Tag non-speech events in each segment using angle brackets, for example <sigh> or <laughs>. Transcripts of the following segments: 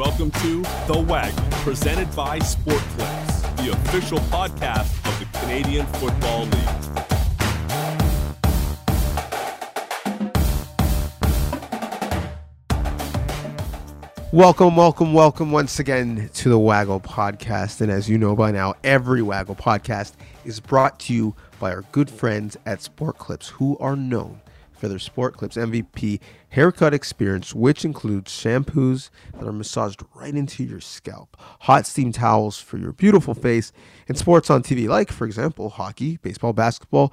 Welcome to The Waggle, presented by Sport Clips, the official podcast of the Canadian Football League. Welcome, welcome, welcome once again to the Waggle Podcast. And as you know by now, every Waggle Podcast is brought to you by our good friends at Sport Clips, who are known for their Sport Clips MVP haircut experience, which includes shampoos that are massaged right into your scalp, hot steam towels for your beautiful face, and sports on TV, like, for example, hockey, baseball, basketball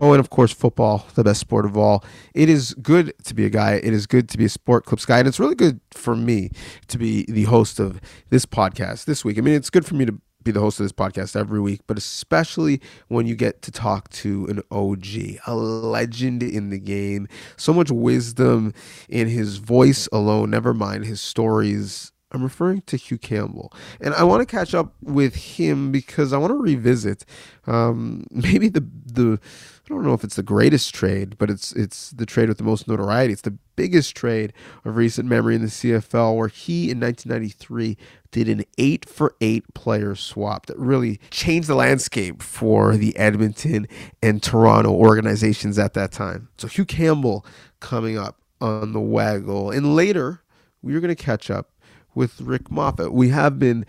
Oh, and of course, football, the best sport of all. It is good to be a guy. It is good to be a sport clips guy. And it's really good for me to be the host of this podcast this week. I mean, it's good for me to be the host of this podcast every week, but especially when you get to talk to an OG, a legend in the game. So much wisdom in his voice alone, never mind his stories I'm referring to Hugh Campbell, and I want to catch up with him because I want to revisit um, <laughs> maybe the the I don't know if it's the greatest trade, but it's it's the trade with the most notoriety. It's the biggest trade of recent memory in the CFL, where he in 1993 did an eight for eight player swap that really changed the landscape for the Edmonton and Toronto organizations at that time. So Hugh Campbell coming up on the waggle, and later we are going to catch up with Rick Moffat. We have been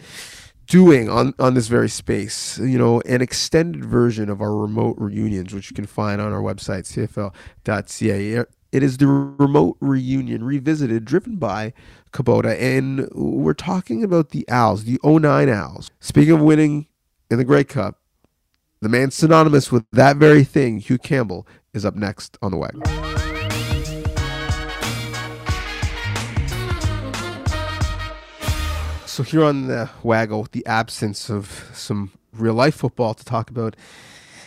doing on, on this very space, you know, an extended version of our remote reunions, which you can find on our website, cfl.ca. It is the remote reunion revisited, driven by Kubota, and we're talking about the Als, the 09 Als. Speaking of winning in the Grey Cup, the man synonymous with that very thing, Hugh Campbell, is up next on the Waggle. So here on the Waggle, the absence of some real life football to talk about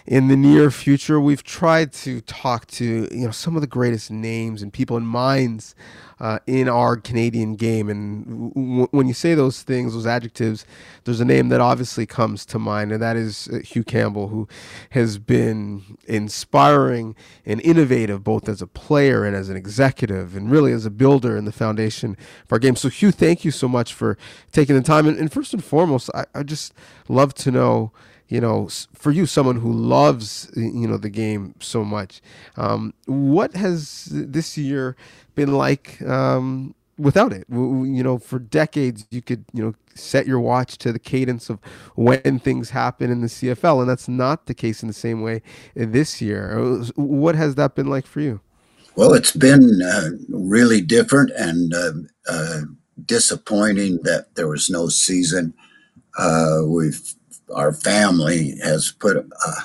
in the near future, we've tried to talk to you know some of the greatest names and people and minds uh, in our Canadian game. And w- when you say those things, those adjectives, there's a name that obviously comes to mind, and that is uh, Hugh Campbell, who has been inspiring and innovative both as a player and as an executive, and really as a builder in the foundation of our game. So, Hugh, thank you so much for taking the time. And, and first and foremost, I, I just love to know you know, for you, someone who loves, you know, the game so much, um, what has this year been like um, without it? You know, for decades, you could, you know, set your watch to the cadence of when things happen in the CFL, and that's not the case in the same way this year. What has that been like for you? Well, it's been uh, really different and uh, uh, disappointing that there was no season. Uh, we've our family has put uh,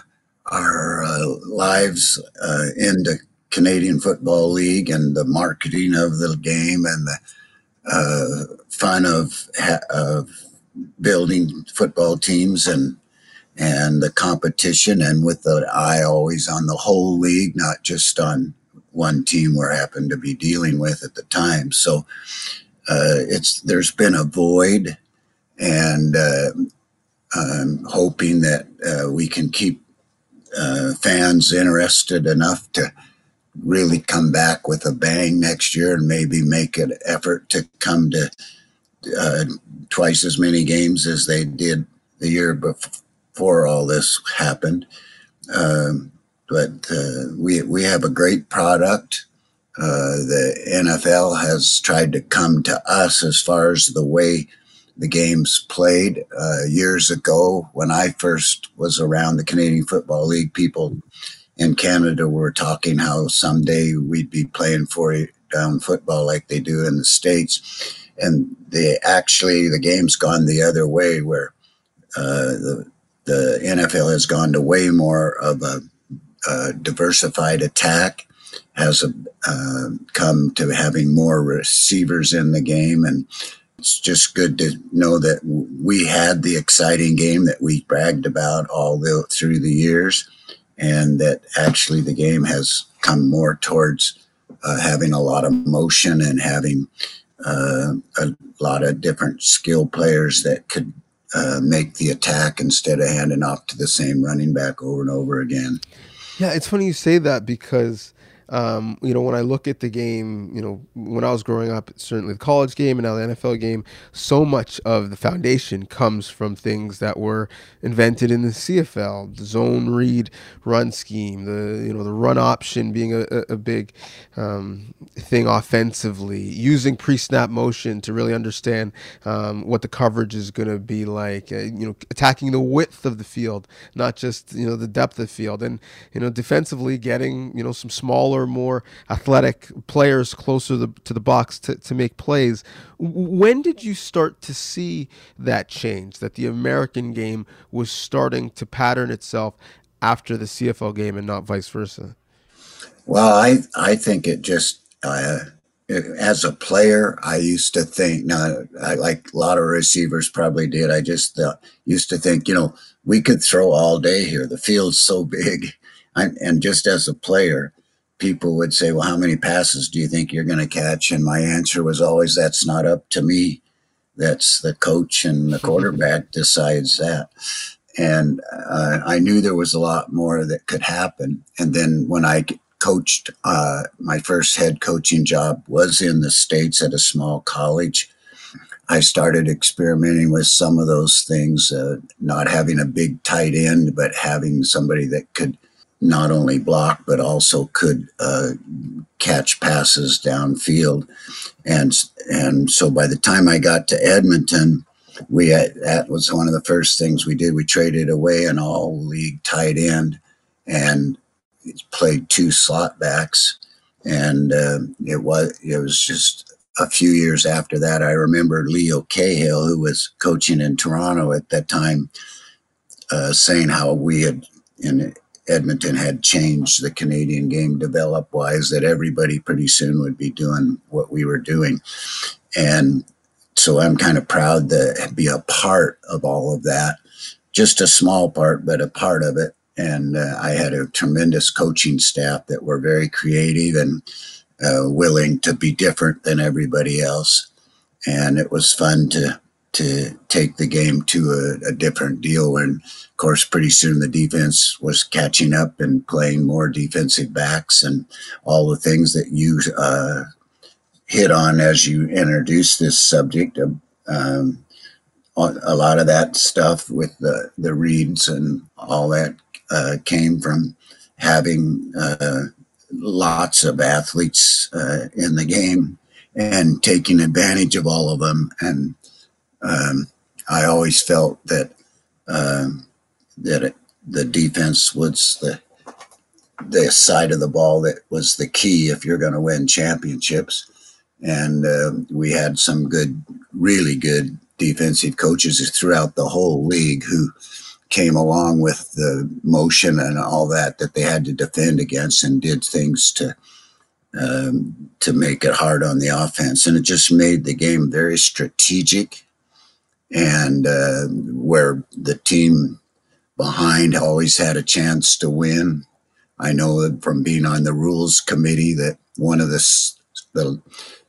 our uh, lives uh, into Canadian Football League and the marketing of the game and the uh, fun of, of building football teams and and the competition and with the eye always on the whole league, not just on one team we're happened to be dealing with at the time. So uh, it's there's been a void, and uh, I'm hoping that uh, we can keep uh, fans interested enough to really come back with a bang next year and maybe make an effort to come to uh, twice as many games as they did the year before all this happened. Um, but uh, we we have a great product. Uh, the NFL has tried to come to us as far as the way the games played uh, years ago when I first was around the Canadian Football League. People in Canada were talking how someday we'd be playing four down football like they do in the States. And they actually, the game's gone the other way where uh, the, the NFL has gone to way more of a, a diversified attack has uh, come to having more receivers in the game and it's just good to know that we had the exciting game that we bragged about all the, through the years, and that actually the game has come more towards uh, having a lot of motion and having uh, a lot of different skill players that could uh, make the attack instead of handing off to the same running back over and over again. Yeah, it's funny you say that because Um, you know, when I look at the game, you know, when I was growing up, certainly the college game and now the NFL game, so much of the foundation comes from things that were invented in the CFL, the zone read run scheme, the you know the run option being a, a big um, thing offensively, using pre-snap motion to really understand um, what the coverage is going to be like, uh, you know, attacking the width of the field, not just you know the depth of the field, and you know defensively getting you know some smaller, more athletic players closer to the, to the box to, to make plays. When did you start to see that change? That the American game was starting to pattern itself after the CFL game and not vice versa? Well, I I think it just uh, as a player, I used to think, now, I, like a lot of receivers probably did. I just uh, used to think, you know, we could throw all day here. The field's so big. <laughs> I, and just as a player, people would say, well, how many passes do you think you're going to catch? And my answer was always, that's not up to me. That's the coach and the <laughs> quarterback decides that. And uh, I knew there was a lot more that could happen. And then when I coached, uh, my first head coaching job was in the States at a small college. I started experimenting with some of those things, uh, not having a big tight end, but having somebody that could not only block, but also could uh, catch passes downfield. And, and so by the time I got to Edmonton, we had, that was one of the first things we did. We traded away an all league tight end and played two slot backs, and uh, it was it was just a few years after that. I remember Leo Cahill, who was coaching in Toronto at that time, uh, saying how we had in Edmonton had changed the Canadian game develop wise that everybody pretty soon would be doing what we were doing, and so I'm kind of proud to be a part of all of that. Just a small part, but a part of it and uh, I had a tremendous coaching staff that were very creative and uh, willing to be different than everybody else. And it was fun to to take the game to a, a different deal. And of course, pretty soon the defense was catching up and playing more defensive backs and all the things that you uh, hit on as you introduced this subject. Um, a lot of that stuff with the the reads and all that uh, came from having uh, lots of athletes uh, in the game and taking advantage of all of them. And um, I always felt that um, that it, the defense was the the side of the ball that was the key if you're going to win championships. And uh, we had some good, really good defensive coaches throughout the whole league who came along with the motion and all that that they had to defend against and did things to um, to make it hard on the offense and it just made the game very strategic and uh, where the team behind always had a chance to win i know from being on the rules committee that one of the, the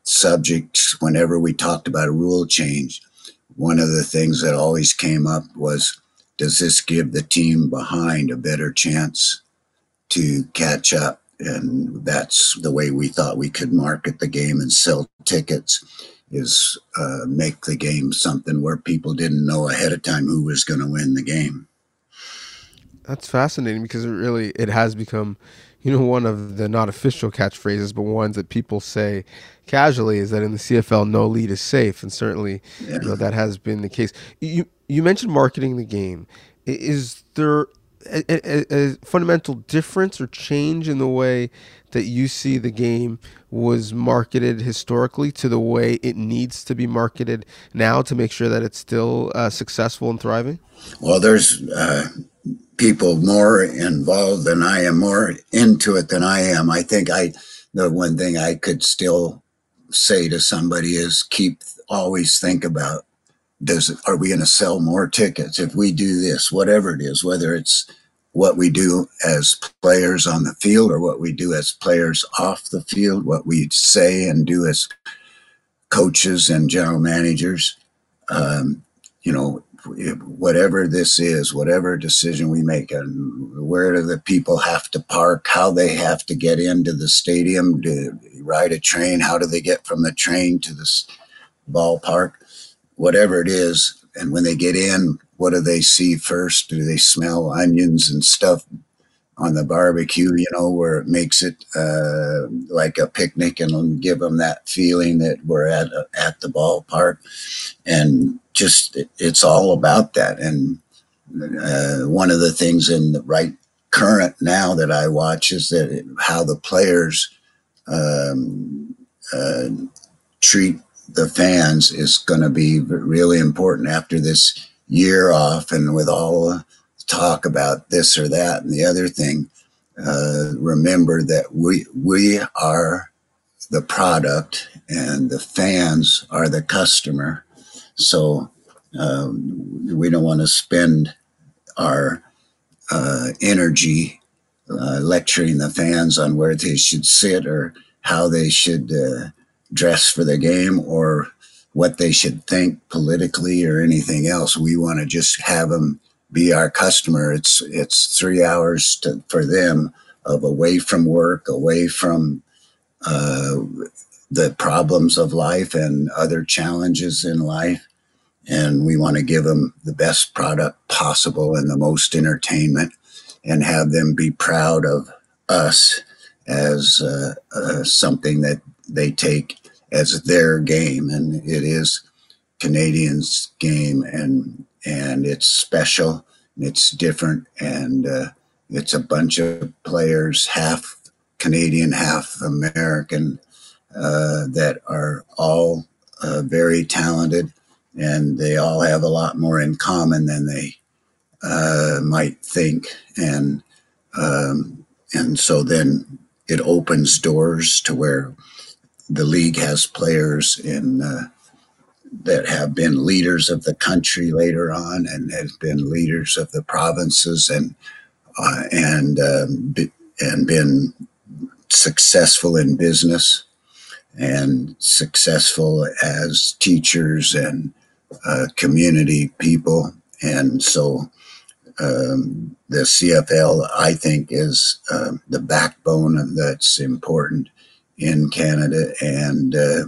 subjects whenever we talked about a rule change one of the things that always came up was does this give the team behind a better chance to catch up? And that's the way we thought we could market the game and sell tickets is uh, make the game something where people didn't know ahead of time who was going to win the game. That's fascinating because it really it has become, you know, one of the not official catchphrases, but ones that people say casually is that in the CFL, no lead is safe, and certainly, yeah. you know, that has been the case. You you mentioned marketing the game. Is there a, a, a, fundamental difference or change in the way that you see the game was marketed historically to the way it needs to be marketed now to make sure that it's still uh, successful and thriving? Well, there's uh, people more involved than I am, more into it than I am. I think I the one thing I could still say to somebody is keep always think about does are we going to sell more tickets if we do this whatever it is whether it's what we do as players on the field or what we do as players off the field what we say and do as coaches and general managers um, you know whatever this is, whatever decision we make, and where do the people have to park, how they have to get into the stadium to ride a train, how do they get from the train to the ballpark, whatever it is. And when they get in, what do they see first? Do they smell onions and stuff on the barbecue, you know, where it makes it uh, like a picnic and give them that feeling that we're at at the ballpark, and just it, it's all about that. And uh, one of the things in the right current now that I watch is that it, how the players um, uh, treat the fans is going to be really important after this year off and with all the talk about this or that and the other thing, uh, remember that we we are the product and the fans are the customer. So um, we don't want to spend our uh, energy uh, lecturing the fans on where they should sit or how they should uh, dress for the game or what they should think politically or anything else. We want to just have them be our customer. It's it's three hours to, for them of away from work, away from uh, the problems of life and other challenges in life, and we want to give them the best product possible and the most entertainment, and have them be proud of us as uh, uh, something that they take as their game, and it is Canadians' game, and and it's special, and it's different, and uh, it's a bunch of players, half Canadian, half American, uh, that are all uh, very talented, and they all have a lot more in common than they uh, might think, and um, and so then it opens doors to where the league has players in uh, that have been leaders of the country later on and have been leaders of the provinces and uh, and um, and been successful in business and successful as teachers and uh, community people. And so um, the CFL I think is uh, the backbone that's important in Canada and uh,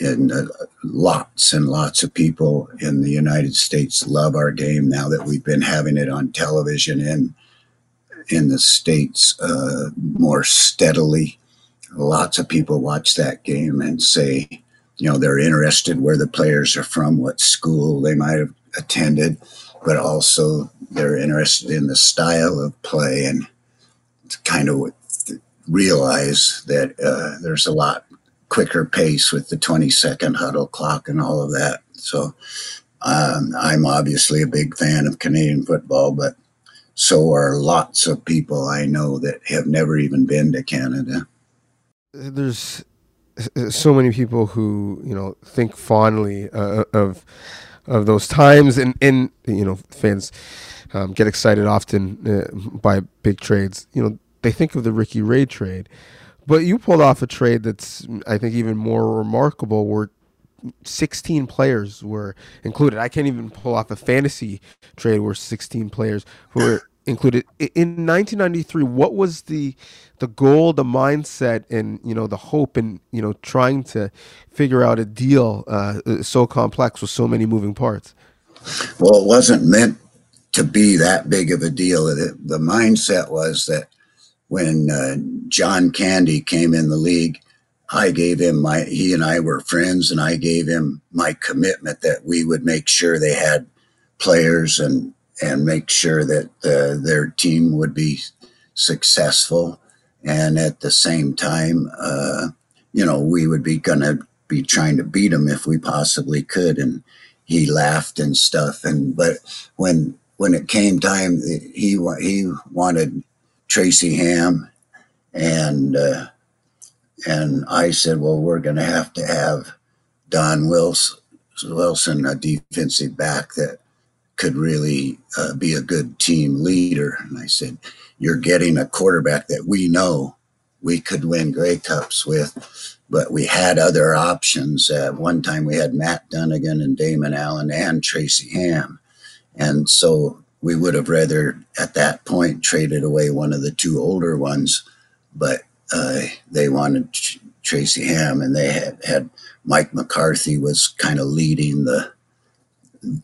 and uh, lots and lots of people in the United States love our game now that we've been having it on television in in the states uh, more steadily. Lots of people watch that game and say, you know, they're interested where the players are from, what school they might have attended, but also they're interested in the style of play and kind of realize that uh, there's a lot quicker pace with the 20 second huddle clock and all of that. So um, I'm obviously a big fan of Canadian football, but so are lots of people I know that have never even been to Canada. There's so many people who you know think fondly uh, of of those times, and and you know fans um, get excited often uh, by big trades. You know they think of the Ricky Ray trade, but you pulled off a trade that's, I think, even more remarkable. Where 16 players were included. I can't even pull off a fantasy trade where 16 players were <coughs> included. In 1993, what was the the goal, the mindset, and you know the hope, and you know trying to figure out a deal uh, so complex with so many moving parts? Well, it wasn't meant to be that big of a deal. The mindset was that when uh, John Candy came in the league, I gave him my, he and I were friends, and I gave him my commitment that we would make sure they had players and, and make sure that uh, their team would be successful. And at the same time, uh, you know, we would be going to be trying to beat them if we possibly could. And he laughed and stuff. And, but when, when it came time, he, he wanted Tracy Ham, and uh, and I said, well, we're going to have to have Don Wilson, Wilson, a defensive back that could really uh, be a good team leader. And I said, you're getting a quarterback that we know we could win Grey Cups with, but we had other options. At one time, we had Matt Dunigan and Damon Allen and Tracy Ham. And so we would have rather at that point traded away one of the two older ones, but uh, they wanted Tracy Ham, and they had, had Mike McCarthy was kind of leading the.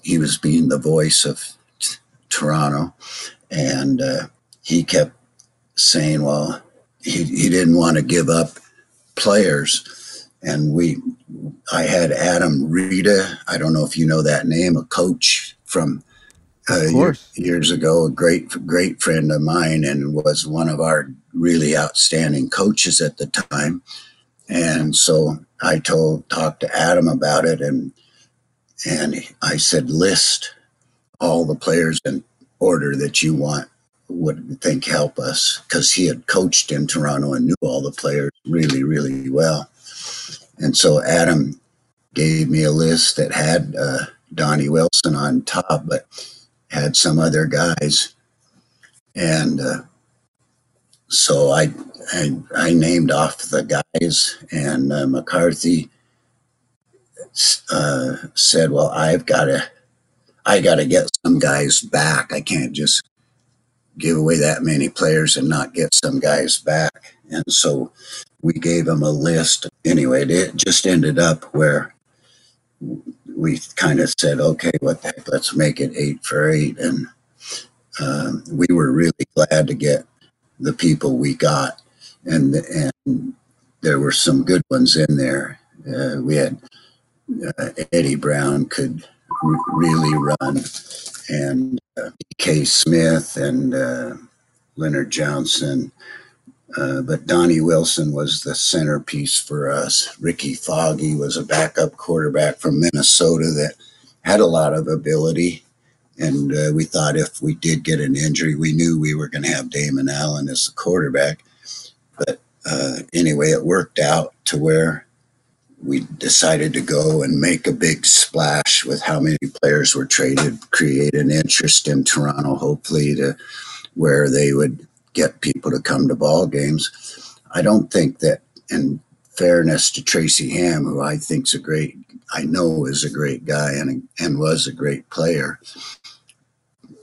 He was being the voice of t- Toronto, and uh, he kept saying, "Well, he he didn't want to give up players," and we. I had Adam Rita. I don't know if you know that name, a coach from uh, years, years ago, a great great friend of mine, and was one of our really outstanding coaches at the time. And so I told talked to Adam about it, and and I said list all the players in order that you want would think help us because he had coached in Toronto and knew all the players really really well. And so Adam gave me a list that had uh, Donnie Wilson on top, but had some other guys, and uh, so I, I, I named off the guys, and uh, McCarthy uh, said, "Well, I've got to, I got to get some guys back. I can't just give away that many players and not get some guys back." And so we gave him a list. Anyway, it just ended up where we kind of said, okay, what the heck, let's make it eight for eight. And um, we were really glad to get the people we got. And, and there were some good ones in there. Uh, we had uh, Eddie Brown could r- really run, and uh, K. Smith and uh, Leonard Johnson uh, but Donnie Wilson was the centerpiece for us. Rickey Foggie was a backup quarterback from Minnesota that had a lot of ability. And uh, we thought if we did get an injury, we knew we were going to have Damon Allen as the quarterback. But uh, anyway, it worked out to where we decided to go and make a big splash with how many players were traded, create an interest in Toronto, hopefully, to where they would get people to come to ball games. I don't think that, in fairness to Tracy Ham, who I think's a great, I know is a great guy and and was a great player.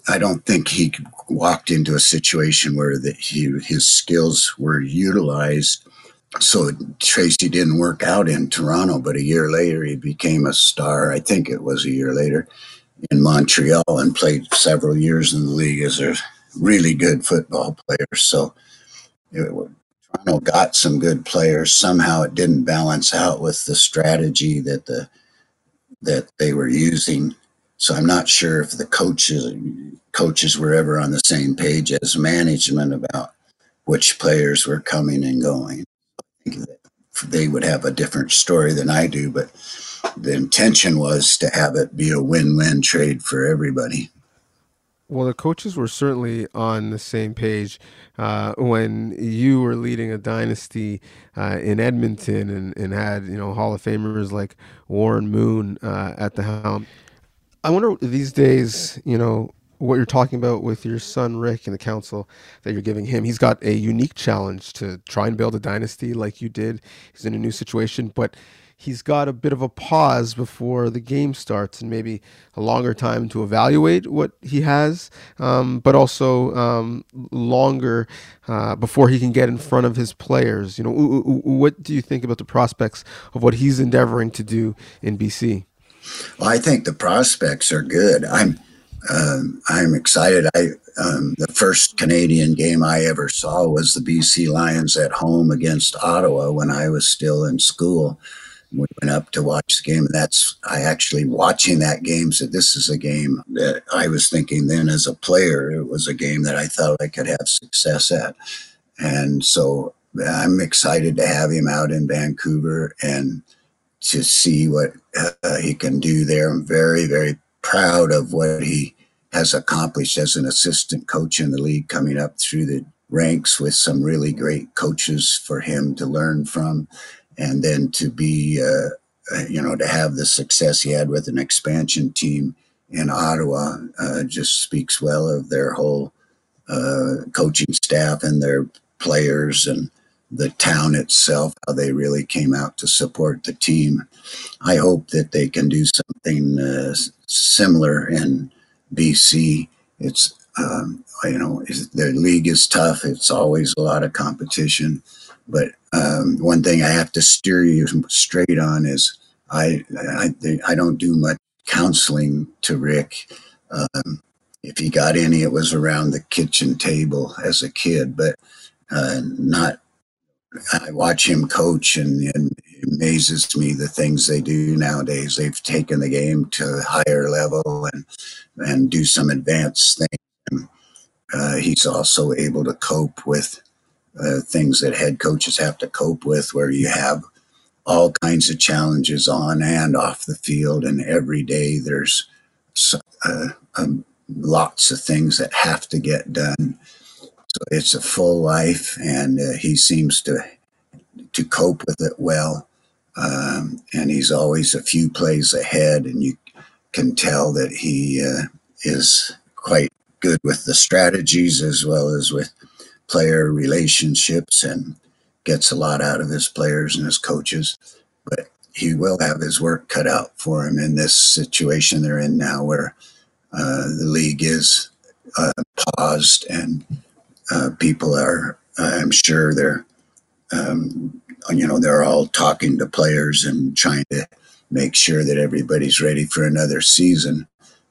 I don't think he walked into a situation where that he his skills were utilized. So Tracy didn't work out in Toronto, but a year later he became a star. I think it was a year later in Montreal and played several years in the league as a really good football players. So it, Toronto got some good players. Somehow it didn't balance out with the strategy that the that they were using. So I'm not sure if the coaches coaches were ever on the same page as management about which players were coming and going. I think that they would have a different story than I do, but the intention was to have it be a win-win trade for everybody. Well, the coaches were certainly on the same page uh, when you were leading a dynasty uh, in Edmonton and, and had you know Hall of Famers like Warren Moon uh, at the helm. I wonder these days, you know, what you're talking about with your son Rick and the counsel that you're giving him. He's got a unique challenge to try and build a dynasty like you did. He's in a new situation, but he's got a bit of a pause before the game starts and maybe a longer time to evaluate what he has, um, but also um, longer uh, before he can get in front of his players. You know, what do you think about the prospects of what he's endeavoring to do in BC? Well, I think the prospects are good. I'm um, I'm excited. I um, the first Canadian game I ever saw was the BC Lions at home against Ottawa when I was still in school we went up to watch the game. And that's, I actually watching that game said, this is a game that I was thinking then as a player, it was a game that I thought I could have success at. And so I'm excited to have him out in Vancouver and to see what uh, he can do there. I'm very, very proud of what he has accomplished as an assistant coach in the league coming up through the ranks with some really great coaches for him to learn from and then to be uh, you know to have the success he had with an expansion team in Ottawa uh, just speaks well of their whole uh, coaching staff and their players and the town itself how they really came out to support the team. I hope that they can do something uh, similar in BC. It's um, you know the league is tough. It's always a lot of competition, but um, one thing I have to steer you straight on is I I, I don't do much counseling to Rick. Um, if he got any, it was around the kitchen table as a kid, but uh, not. I watch him coach, and, and it amazes me the things they do nowadays. They've taken the game to a higher level and and do some advanced things. Uh, he's also able to cope with uh, things that head coaches have to cope with, where you have all kinds of challenges on and off the field, and every day there's uh, um, lots of things that have to get done. So it's a full life, and uh, he seems to to cope with it well. Um, and he's always a few plays ahead, and you can tell that he uh, is quite good with the strategies as well as with player relationships and gets a lot out of his players and his coaches. But he will have his work cut out for him in this situation they're in now where uh, the league is uh, paused and uh, people are, I'm sure they're, um, you know, they're all talking to players and trying to make sure that everybody's ready for another season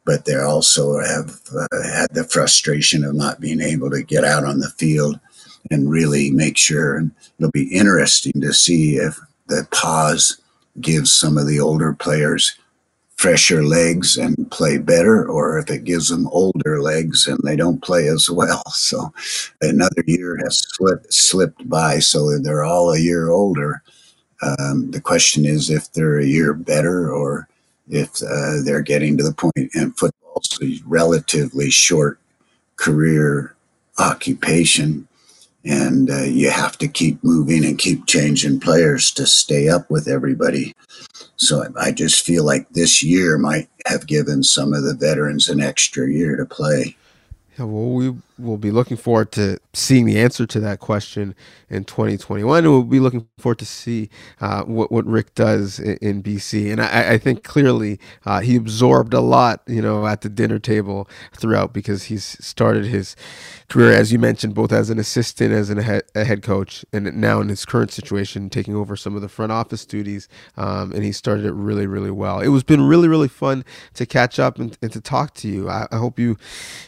but they also have uh, had the frustration of not being able to get out on the field and really make sure. And it'll be interesting to see if the pause gives some of the older players fresher legs and play better, or if it gives them older legs and they don't play as well. <laughs> So another year has slipped, slipped by, so they're all a year older. Um, the question is if they're a year better or if uh, they're getting to the point in football, so relatively short career occupation, and uh, you have to keep moving and keep changing players to stay up with everybody. So I just feel like this year might have given some of the veterans an extra year to play. Yeah, well, we will be looking forward to seeing the answer to that question in 2021. And we'll be looking forward to see uh, what, what Rick does in, in BC. And I, I think clearly uh, he absorbed a lot, you know, at the dinner table throughout because he's started his career, as you mentioned, both as an assistant, as an, a head coach, and now in his current situation, taking over some of the front office duties. Um, and he started it really, really well. It was been really, really fun to catch up and, and to talk to you. I, I hope you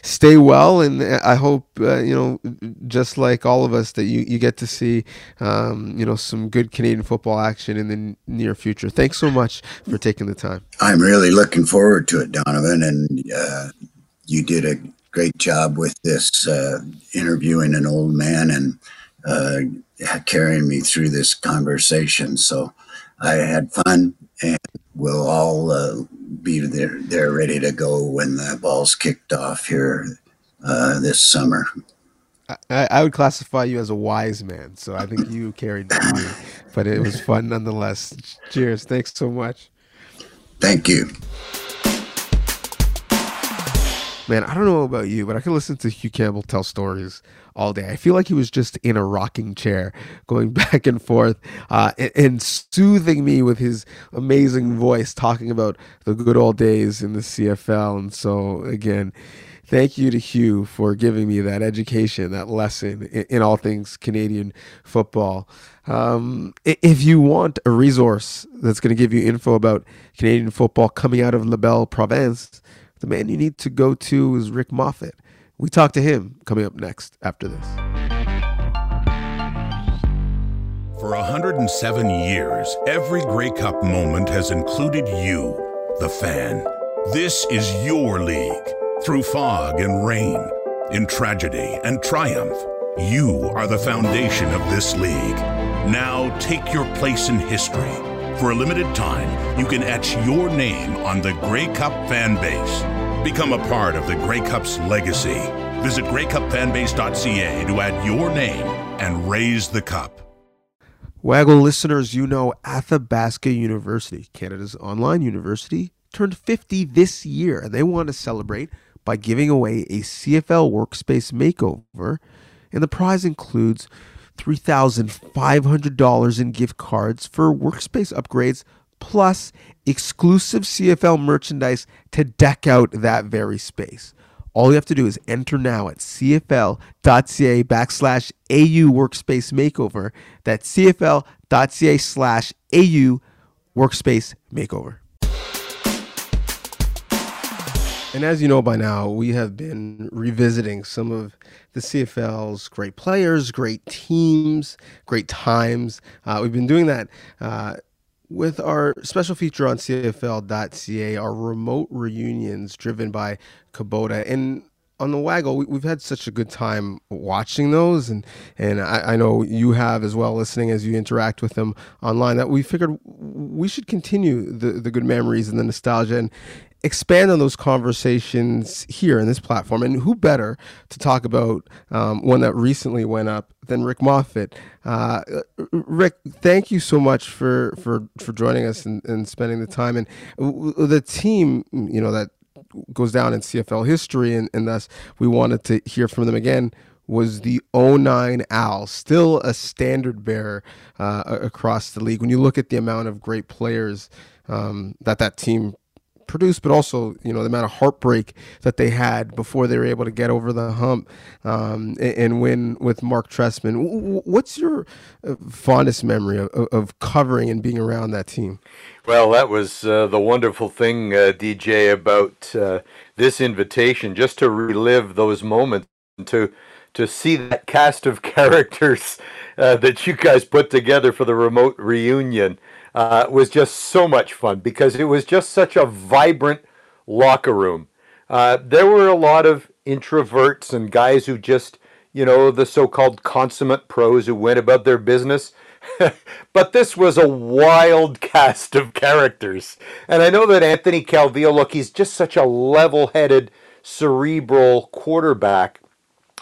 stay well, and I hope uh, you know, just like all of us, that you, you get to see um, you know some good Canadian football action in the near future. Thanks so much for taking the time. I'm really looking forward to it, Donovan, and uh, you did a great job with this uh, interviewing an old man and uh, carrying me through this conversation. So I had fun, and we'll all uh, be there, there ready to go when the ball's kicked off here uh, this summer. I, I, would classify you as a wise man, so I think you carried me, <coughs> but it was fun nonetheless. Cheers! Thanks so much. Thank you. Man, I don't know about you, but I could listen to Hugh Campbell tell stories all day. I feel like he was just in a rocking chair, going <laughs> back and forth, uh, and, and, soothing me with his amazing voice, talking about the good old days in the CFL. And so, again, thank you to Hugh for giving me that education, that lesson in, all things Canadian football. Um, if you want a resource that's going to give you info about Canadian football coming out of La Belle Province, the man you need to go to is Rick Moffat. We talk to him coming up next after this. For 107 years, every Grey Cup moment has included you, the fan. This is your league. Through fog and rain, in tragedy and triumph, you are the foundation of this league. Now take your place in history. For a limited time, you can etch your name on the Grey Cup fan base. Become a part of the Grey Cup's legacy. Visit greycupfanbase.ca to add your name and raise the cup. Waggle listeners, you know Athabasca University, Canada's online university, turned 50 this year, and they want to celebrate by giving away a CFL workspace makeover, and the prize includes $3,500 in gift cards for workspace upgrades plus exclusive CFL merchandise to deck out that very space. All you have to do is enter now at cfl.ca backslash AU workspace makeover. That's cfl.ca slash AU workspace makeover. And as you know by now, we have been revisiting some of the CFL's great players, great teams, great times. Uh, we've been doing that uh, with our special feature on CFL.ca, our remote reunions driven by Kubota. And on the Waggle, we, have had such a good time watching those, and and I, I, know you have as well, listening as you interact with them online. That we figured we should continue the the good memories and the nostalgia, and expand on those conversations here in this platform. And who better to talk about um, one that recently went up than Rick Moffat? Uh, Rick, thank you so much for for for joining us and, and spending the time. And the team, you know, that goes down in CFL history, and, and thus we wanted to hear from them again was the 09 Al, still a standard bearer uh, across the league. When you look at the amount of great players um, that that team produced, but also you know the amount of heartbreak that they had before they were able to get over the hump um, and, and, win with Mark Trestman. What's your uh, fondest memory of, of, covering and being around that team? Well, that was uh, the wonderful thing, uh, DJ, about uh, this invitation, just to relive those moments and to to see that cast of <laughs> characters uh, that you guys put together for the remote reunion uh, was just so much fun because it was just such a vibrant locker room. Uh, there were a lot of introverts and guys who just, you know, the so called consummate pros who went about their business. <laughs> but this was a wild <laughs> cast of characters. And I know that Anthony Calvillo, look, he's just such a level headed, cerebral quarterback.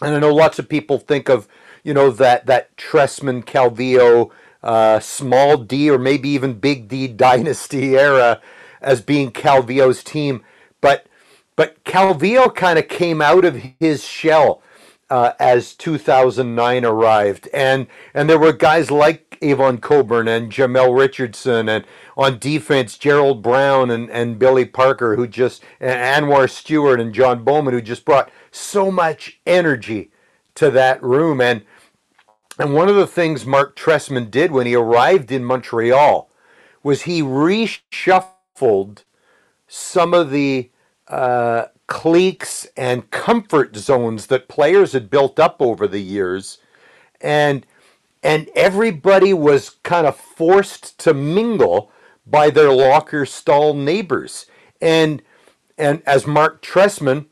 And I know lots of people think of, you know, that, that Trestman Calvillo uh, small D or maybe even big D <laughs> dynasty era as being Calvillo's team. But but Calvillo kind of came out of his shell uh, as 2009 arrived, and and there were guys like Avon Cobourne and Jamel Richardson, and on defense Jerald Brown and, and Billy Parker, who just and Anwar Stewart and John Bowman, who just brought so much energy to that room, and and one of the things Mark Trestman did when he arrived in Montreal was he reshuffled some of the uh, cliques and comfort zones that players had built up over the years, and and everybody was kind of forced to mingle by their locker stall neighbors. And and as Mark Trestman,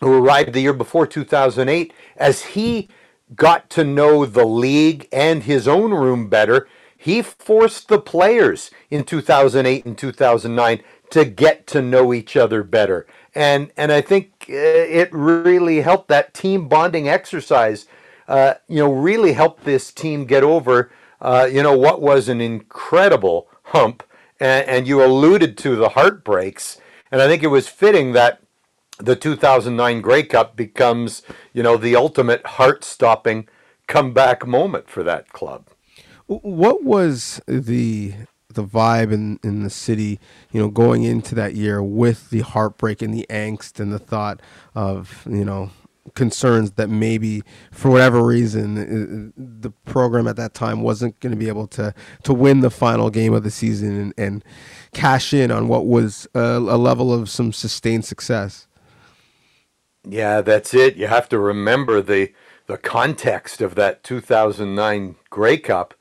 who arrived the year before 2008, as he got to know the league and his own room better, he forced the players in 2008 and 2009 to get to know each other better. And and I think uh, it really helped that team bonding exercise. Uh, you know, really helped this team get over. Uh, you know what was an incredible hump, and, and you alluded to the heartbreaks. And I think it was fitting that the 2009 Grey Cup becomes, you know, the ultimate heart-stopping comeback moment for that club. What was the the vibe in, in the city, you know, going into that year with the heartbreak and the angst and the thought of, you know, concerns that maybe for whatever reason uh, the program at that time wasn't going to be able to to win the final game of the season and, and cash in on what was a, a level of some sustained success. Yeah, that's it. You have to remember the the context of that 2009 Grey Cup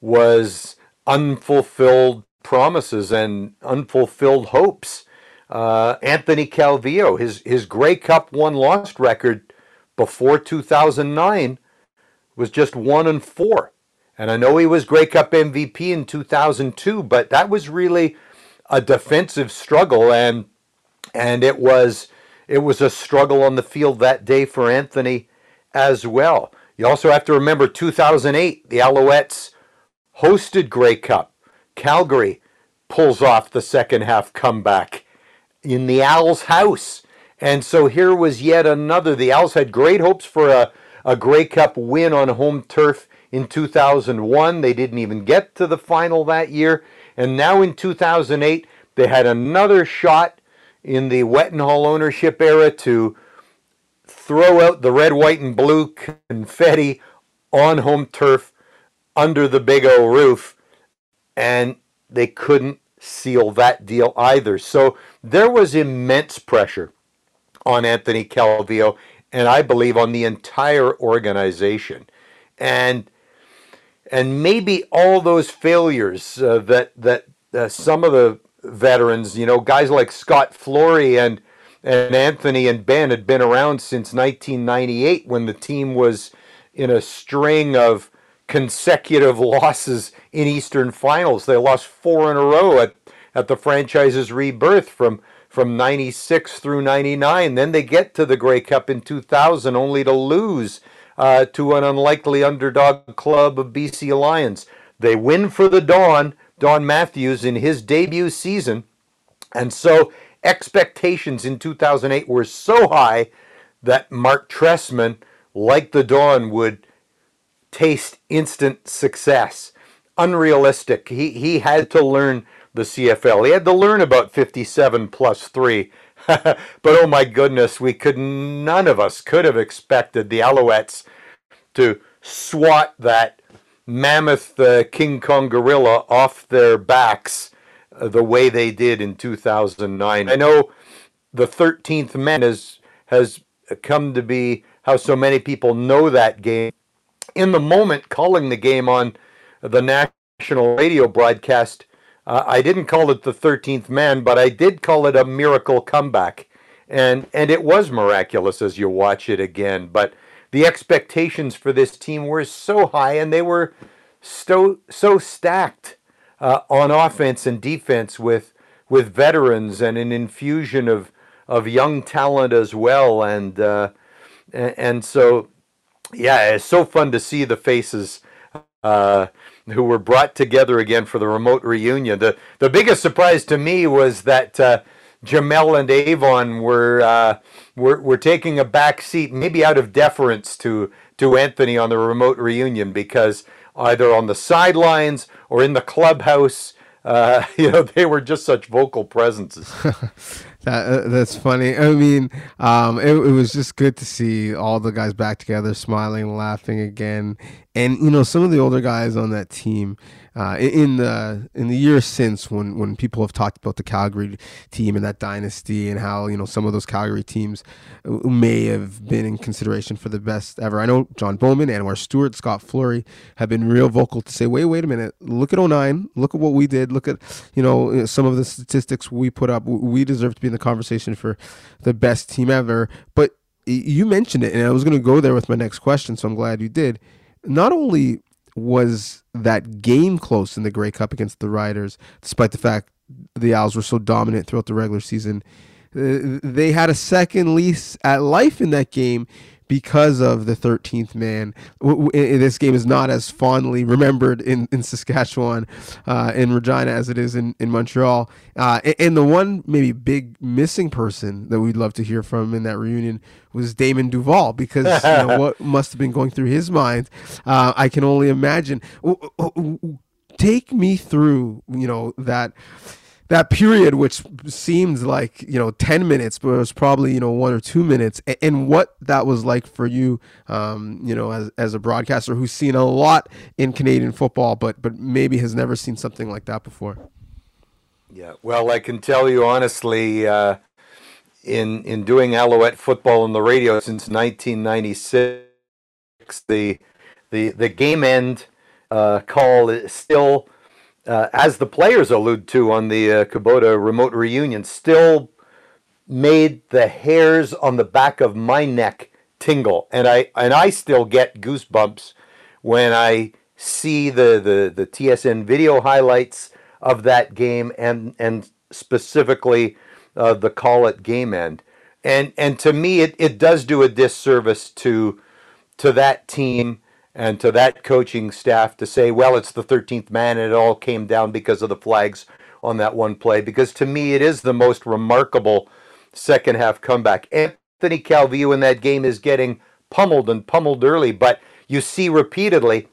was unfulfilled promises and unfulfilled hopes. Uh, Anthony Calvillo, his his Grey Cup won lost record before 2009 was just one and four. And I know he was Grey Cup MVP in 2002, but that was really a defensive struggle, and and it was it was a struggle on the field that day for Anthony as well. You also have to remember 2008, the Alouettes hosted Grey Cup. Calgary pulls off the second half comeback in the Als' house. And so here was yet another. The Als had great hopes for a, a Grey Cup win on home turf in 2001. They didn't even get to the final that year. And now in 2008, they had another shot in the Wetenhall ownership era to throw out the red, white, and blue confetti on home turf under the Big O roof, and they couldn't seal that deal either. So there was immense pressure on Anthony Calvillo, and I believe on the entire organization. And and maybe all those failures uh, that that uh, some of the veterans, you know, guys like Scott Flory and and Anthony and Ben had been around since 1998 when the team was in a string of consecutive <laughs> losses in Eastern Finals. They lost four in a row at, at the franchise's rebirth from from 96 through 99. Then they get to the Grey Cup in 2000 only to lose uh, to an unlikely underdog club of BC Lions. They win for the Don, Don Matthews, in his debut season. And so expectations in 2008 were so high that Marc Trestman, like the Don, would taste instant success. Unrealistic. He, he had to learn the CFL. He had to learn about 57 plus 3. <laughs> but oh my goodness, we could none of us could have expected the Alouettes to swat that mammoth uh, King Kong gorilla off their backs uh, the way they did in 2009. I know the 13th man has has come to be how so many people know that game. In the moment calling the game on the national radio broadcast, uh, I didn't call it the 13th man, but I did call it a miracle comeback. And and it was miraculous as you watch it again, but the expectations for this team were so high and they were so so stacked uh, on offense and defense with with veterans and an infusion of of young talent as well and uh, and so yeah it's so fun to see the faces uh, who were brought together again for the remote reunion. The the biggest surprise to me was that uh, Jamel and Avon were, uh, were were taking a back seat, maybe out of deference to to Anthony on the remote reunion, because either on the sidelines or in the clubhouse, uh, <laughs> you know, they were just such vocal presences. <laughs> That uh, that's funny. I mean, um, it, it was just good to see all the guys back together, smiling, laughing again, and you know some of the older guys on that team uh, in the in the years since when when people have talked about the Calgary team and that dynasty and how you know some of those Calgary teams may have been in consideration for the best ever. I know John Bowman, Anwar Stewart, Scott Flory have been real vocal to say, wait, wait a minute, look at 09, look at what we did, look at you know some of the statistics we put up. We deserve to be in the conversation for the best team ever. But you mentioned it, and I was going to go there with my next question, so I'm glad you did. Not only was that game close in the Grey Cup against the Riders, despite the fact the Als were so dominant throughout the regular season. Uh, they had a second lease at life in that game because of the 13th man. This game is not as fondly remembered in, in Saskatchewan, uh, in Regina, as it is in, in Montreal. Uh, and the one maybe big missing person that we'd love to hear from in that reunion was Damon Duval, because you know, <laughs> what must have been going through his mind, uh, I can only imagine. Take me through, you know, that that period, which seemed like you know ten minutes, but it was probably you know one or two minutes, and what that was like for you, um, you know, as as a broadcaster who's seen a lot in Canadian football, but but maybe has never seen something like that before. Yeah, well, I can tell you honestly, uh, in in doing Alouette football on the radio since 1996, the the the game end uh, call is still uh, as the players allude to on the uh, Kubota remote reunion, still made the hairs on the back of my neck tingle, and I and I still get goosebumps when I see the the, the TSN video highlights of that game and and specifically uh, the call at game end. And and to me, it, it does do a disservice to to that team and to that coaching staff to say, well, it's the 13th man and it all came down because of the flags on that one play. Because to me, it is the most remarkable second half comeback. Anthony Calvillo in that game is getting pummeled and pummeled early, but you see repeatedly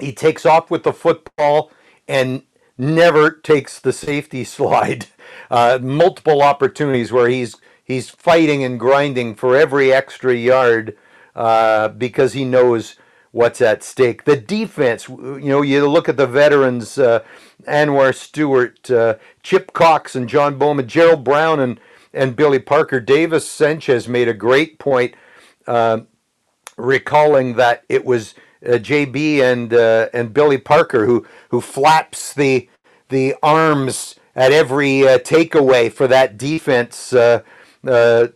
he takes off with the football and never takes the safety <laughs> slide. Uh, multiple opportunities where he's he's fighting and grinding for every extra yard uh, because he knows what's at stake. The defense, you know, you look at the veterans, uh, Anwar Stewart, uh, Chip Cox, and John Bowman, Jerald Brown, and and Billy Parker. Davis Sanchez made a great point, uh, recalling that it was uh, JB and uh, and Billy Parker who who flaps the the arms at every uh, takeaway for that defense.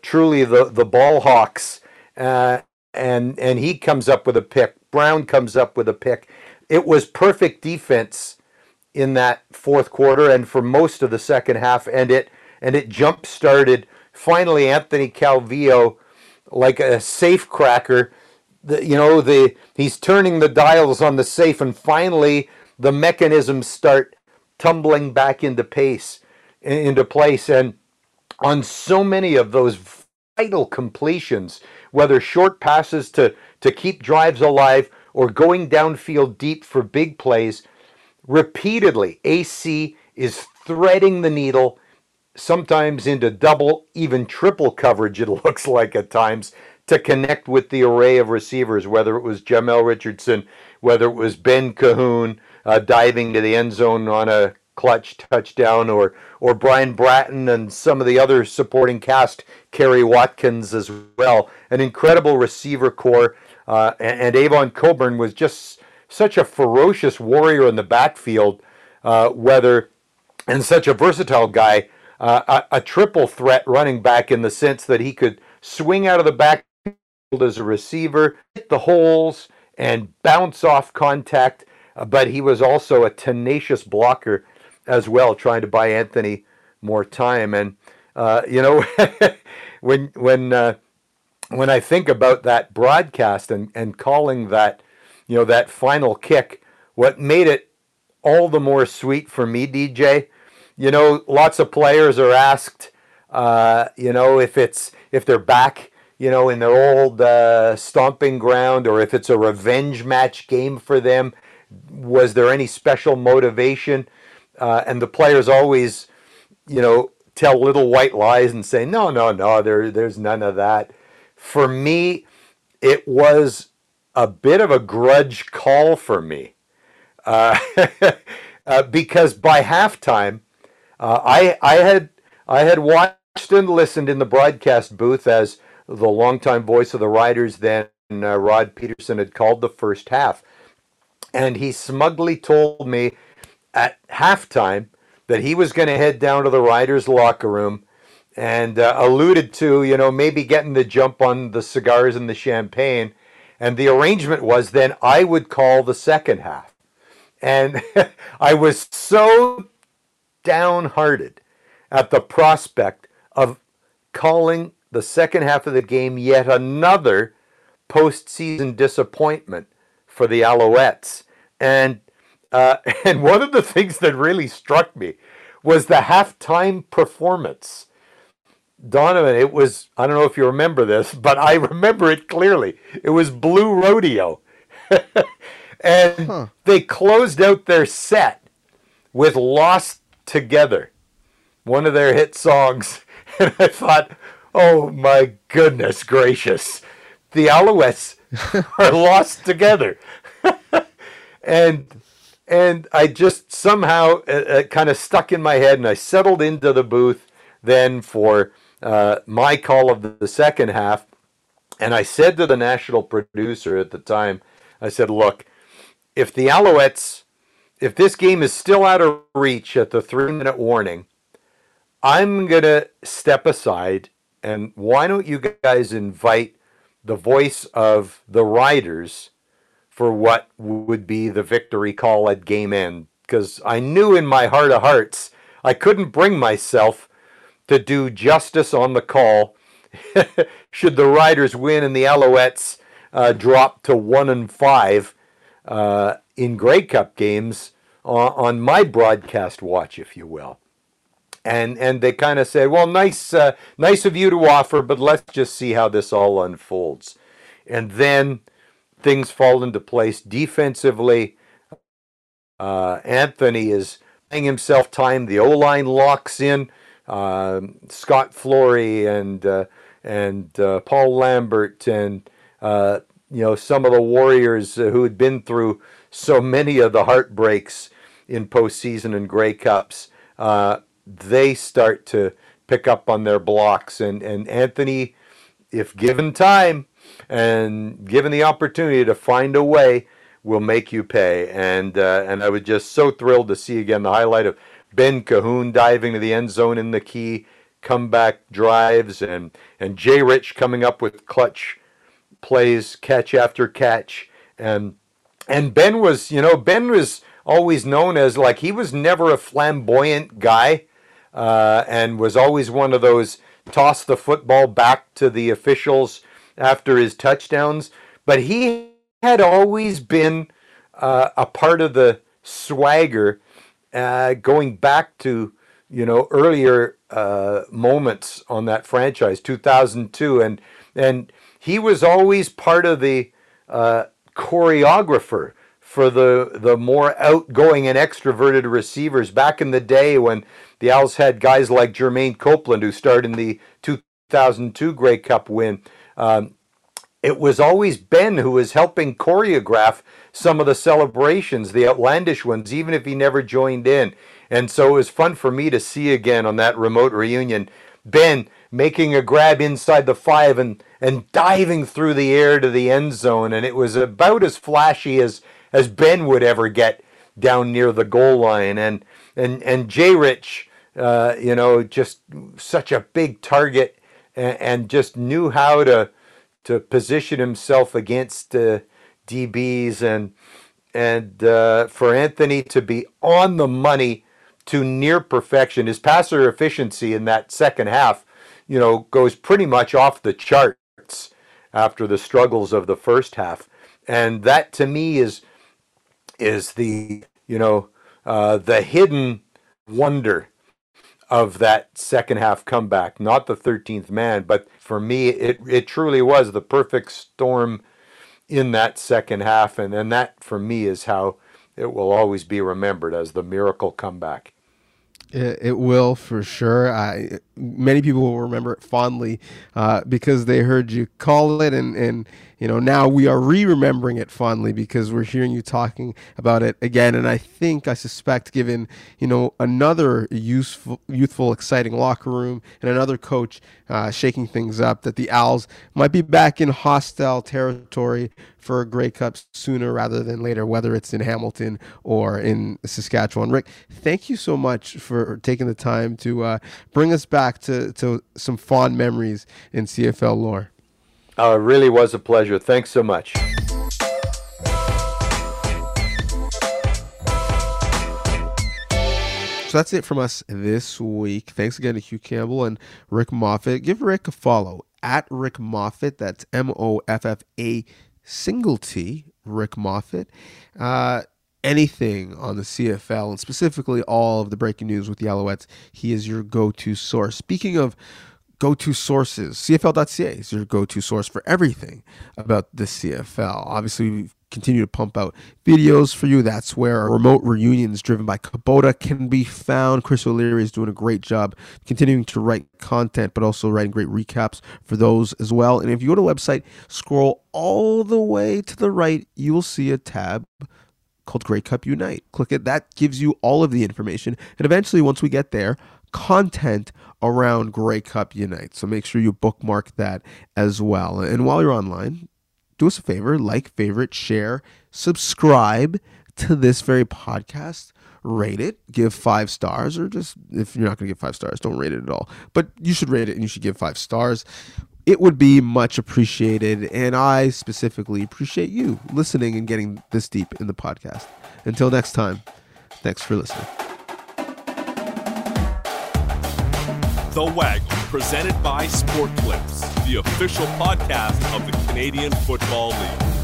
Truly, the the ball hawks, uh, and and he comes up with a pick. Brown comes up with a pick. It was perfect defense in that fourth quarter and for most of the second half, and it and it jump started. Finally, Anthony Calvillo, like a safe cracker, the, you know the he's turning the dials on the safe, and finally the mechanisms start tumbling back into pace into place and on so many of those vital completions whether short passes to to keep drives alive or going downfield deep for big plays repeatedly AC is threading the needle sometimes into double even triple coverage it <laughs> looks like at times to connect with the array of receivers whether it was Jamel Richardson whether it was Ben Cahoon uh, diving to the end zone on a clutch touchdown, or or Brian Bratton and some of the other supporting cast, Kerry Watkins as well. An incredible receiver corps, uh, and, and, Avon Cobourne was just such a ferocious warrior in the backfield, uh, whether and such a versatile guy, uh, a, a triple threat running back in the sense that he could swing out of the backfield as a receiver, hit the holes, and bounce off contact uh, but he was also a tenacious blocker as well, trying to buy Anthony more time. And uh, you know, <laughs> when when uh, when I think about that broadcast and and calling that, you know, that final kick, what made it all the more sweet for me, DJ. You know, lots of players are asked, uh, you know, if it's if they're back you know, in their old uh, stomping ground, or if it's a revenge match game for them was there any special motivation? Uh, and the players always, you know, tell little white lies and say, no, no, no, there, there's none of that. For me, it was a bit of a grudge call for me. Uh, <laughs> uh, because by halftime, uh, I, I, had, I had watched and listened in the broadcast booth as the longtime voice of the Riders then, uh, Rod Pedersen, had called the first half and he smugly told me at halftime that he was going to head down to the riders' locker room and uh, alluded to, you know, maybe getting the jump on the cigars and the champagne. And the arrangement was then I would call the second half. And <laughs> I was so downhearted at the prospect of calling the second half of the game yet another postseason disappointment for the Alouettes. And uh, <laughs> and one of the things that really struck me was the halftime performance. Donovan, it was, I don't know if you remember this, <laughs> but I remember it clearly. It was Blue Rodeo. <laughs> and huh. they closed out their set with Lost Together, one of their hit songs. And I thought, oh my goodness gracious, the Alouettes are lost together and and I just somehow uh, uh kind of stuck in my head, and I settled into the booth then for uh, my call of the second half, and I said to the national producer at the time, I said, "Look, if the Alouettes, if this game is still out of reach at the three-minute warning, I'm gonna step aside, and why don't you guys invite the voice of the Riders?" For what would be the victory call at game end because I knew in my heart of hearts I couldn't bring myself to do justice on the call <laughs> should the Riders win and the Alouettes uh, drop to one and five uh, in Grey Cup games on, on, my broadcast watch, if you will. And and they kind of said, well, nice uh, nice of you to offer, but let's just see how this all unfolds. And then things fall into place defensively. Uh, Anthony is buying himself time. The O line locks in. Uh, Scott Flory and uh, and uh, Paul Lambert and uh, you know some of the Warriors who had been through so many of the heartbreaks in postseason and Grey Cups. they start to pick up on their blocks and and Anthony, if given time and given the opportunity to find a way, will make you pay. And uh, and I was just so thrilled to see again the highlight of Ben Cahoon diving to the end zone in the key comeback drives and and Jay Rich coming up with clutch plays, catch after catch, and and Ben was you know Ben was always known as like he was never a flamboyant guy, uh, and was always one of those toss the football back to the officials after his touchdowns, but he had always been uh, a part of the swagger uh, going back to you know earlier uh, moments on that franchise 2002 and and he was always part of the uh, choreographer for the the more outgoing and extroverted receivers back in the day when the Als had guys like Jermaine Copeland who starred in the 2002 Grey Cup win. Um, it was always Ben who was helping choreograph some of the celebrations, the outlandish ones, even if he never joined in. And so it was fun for me to see again on that remote reunion Ben making a grab inside the five and, and diving through the air to the end zone. And it was about as flashy as, as Ben would ever get down near the goal line. And, and, and Jay Rich, uh, you know, just such a big target and, and just knew how to to position himself against uh, DBs and and uh, for Anthony to be on the money to near perfection. His passer efficiency in that second half, you know, goes pretty much off the charts after the struggles of the first half, and that to me is is the you know uh, the hidden wonder of that second half comeback. Not the 13th man, but for me, it, it truly was the perfect storm in that second half. And, and that, for me, is how it will always be remembered as the miracle comeback. It, it will for sure. I, many people will remember it fondly uh, because they heard you call it, and, and you know now we are re-remembering it fondly because we're hearing you talking about it again and i think i suspect given you know another useful youthful exciting locker room and another coach uh, shaking things up that the Als might be back in hostile territory for a Grey Cup sooner rather than later, whether it's in Hamilton or in Saskatchewan. Rick, thank you so much for taking the time to uh, bring us back to, to some fond memories in CFL lore. It really was a pleasure. Thanks so much. So that's it from us this week. Thanks again to Hugh Campbell and Rick Moffat. Give Rick a follow at Rick Moffat. That's M O F F A single T, Rick Moffat. Uh, anything on the CFL and specifically all of the breaking news with the Alouettes, he is your go to source. Speaking of go to sources. CFL.ca is your go to source for everything about the CFL. Obviously, we continue to pump out videos for you. That's where our remote reunions driven by Kubota can be found. Chris O'Leary is doing a great job continuing to write content, but also writing great recaps for those as well. And if you go to the website, scroll all the way to the right, you will see a tab called Grey Cup Unite. Click it. That gives you all of the information. And eventually, once we get there, content around Grey Cup Unite. So make sure you bookmark that as well. And while you're online, do us a favor like, favorite, share, subscribe to this very podcast. Rate it, give five stars, or just if you're not going to give five stars, don't rate it at all. But you should rate it and you should give five stars. It would be much appreciated. And I specifically appreciate you listening and getting this deep in the podcast. Until next time, thanks for listening. The Waggle, presented by Sport Clips, the official podcast of the Canadian Football League.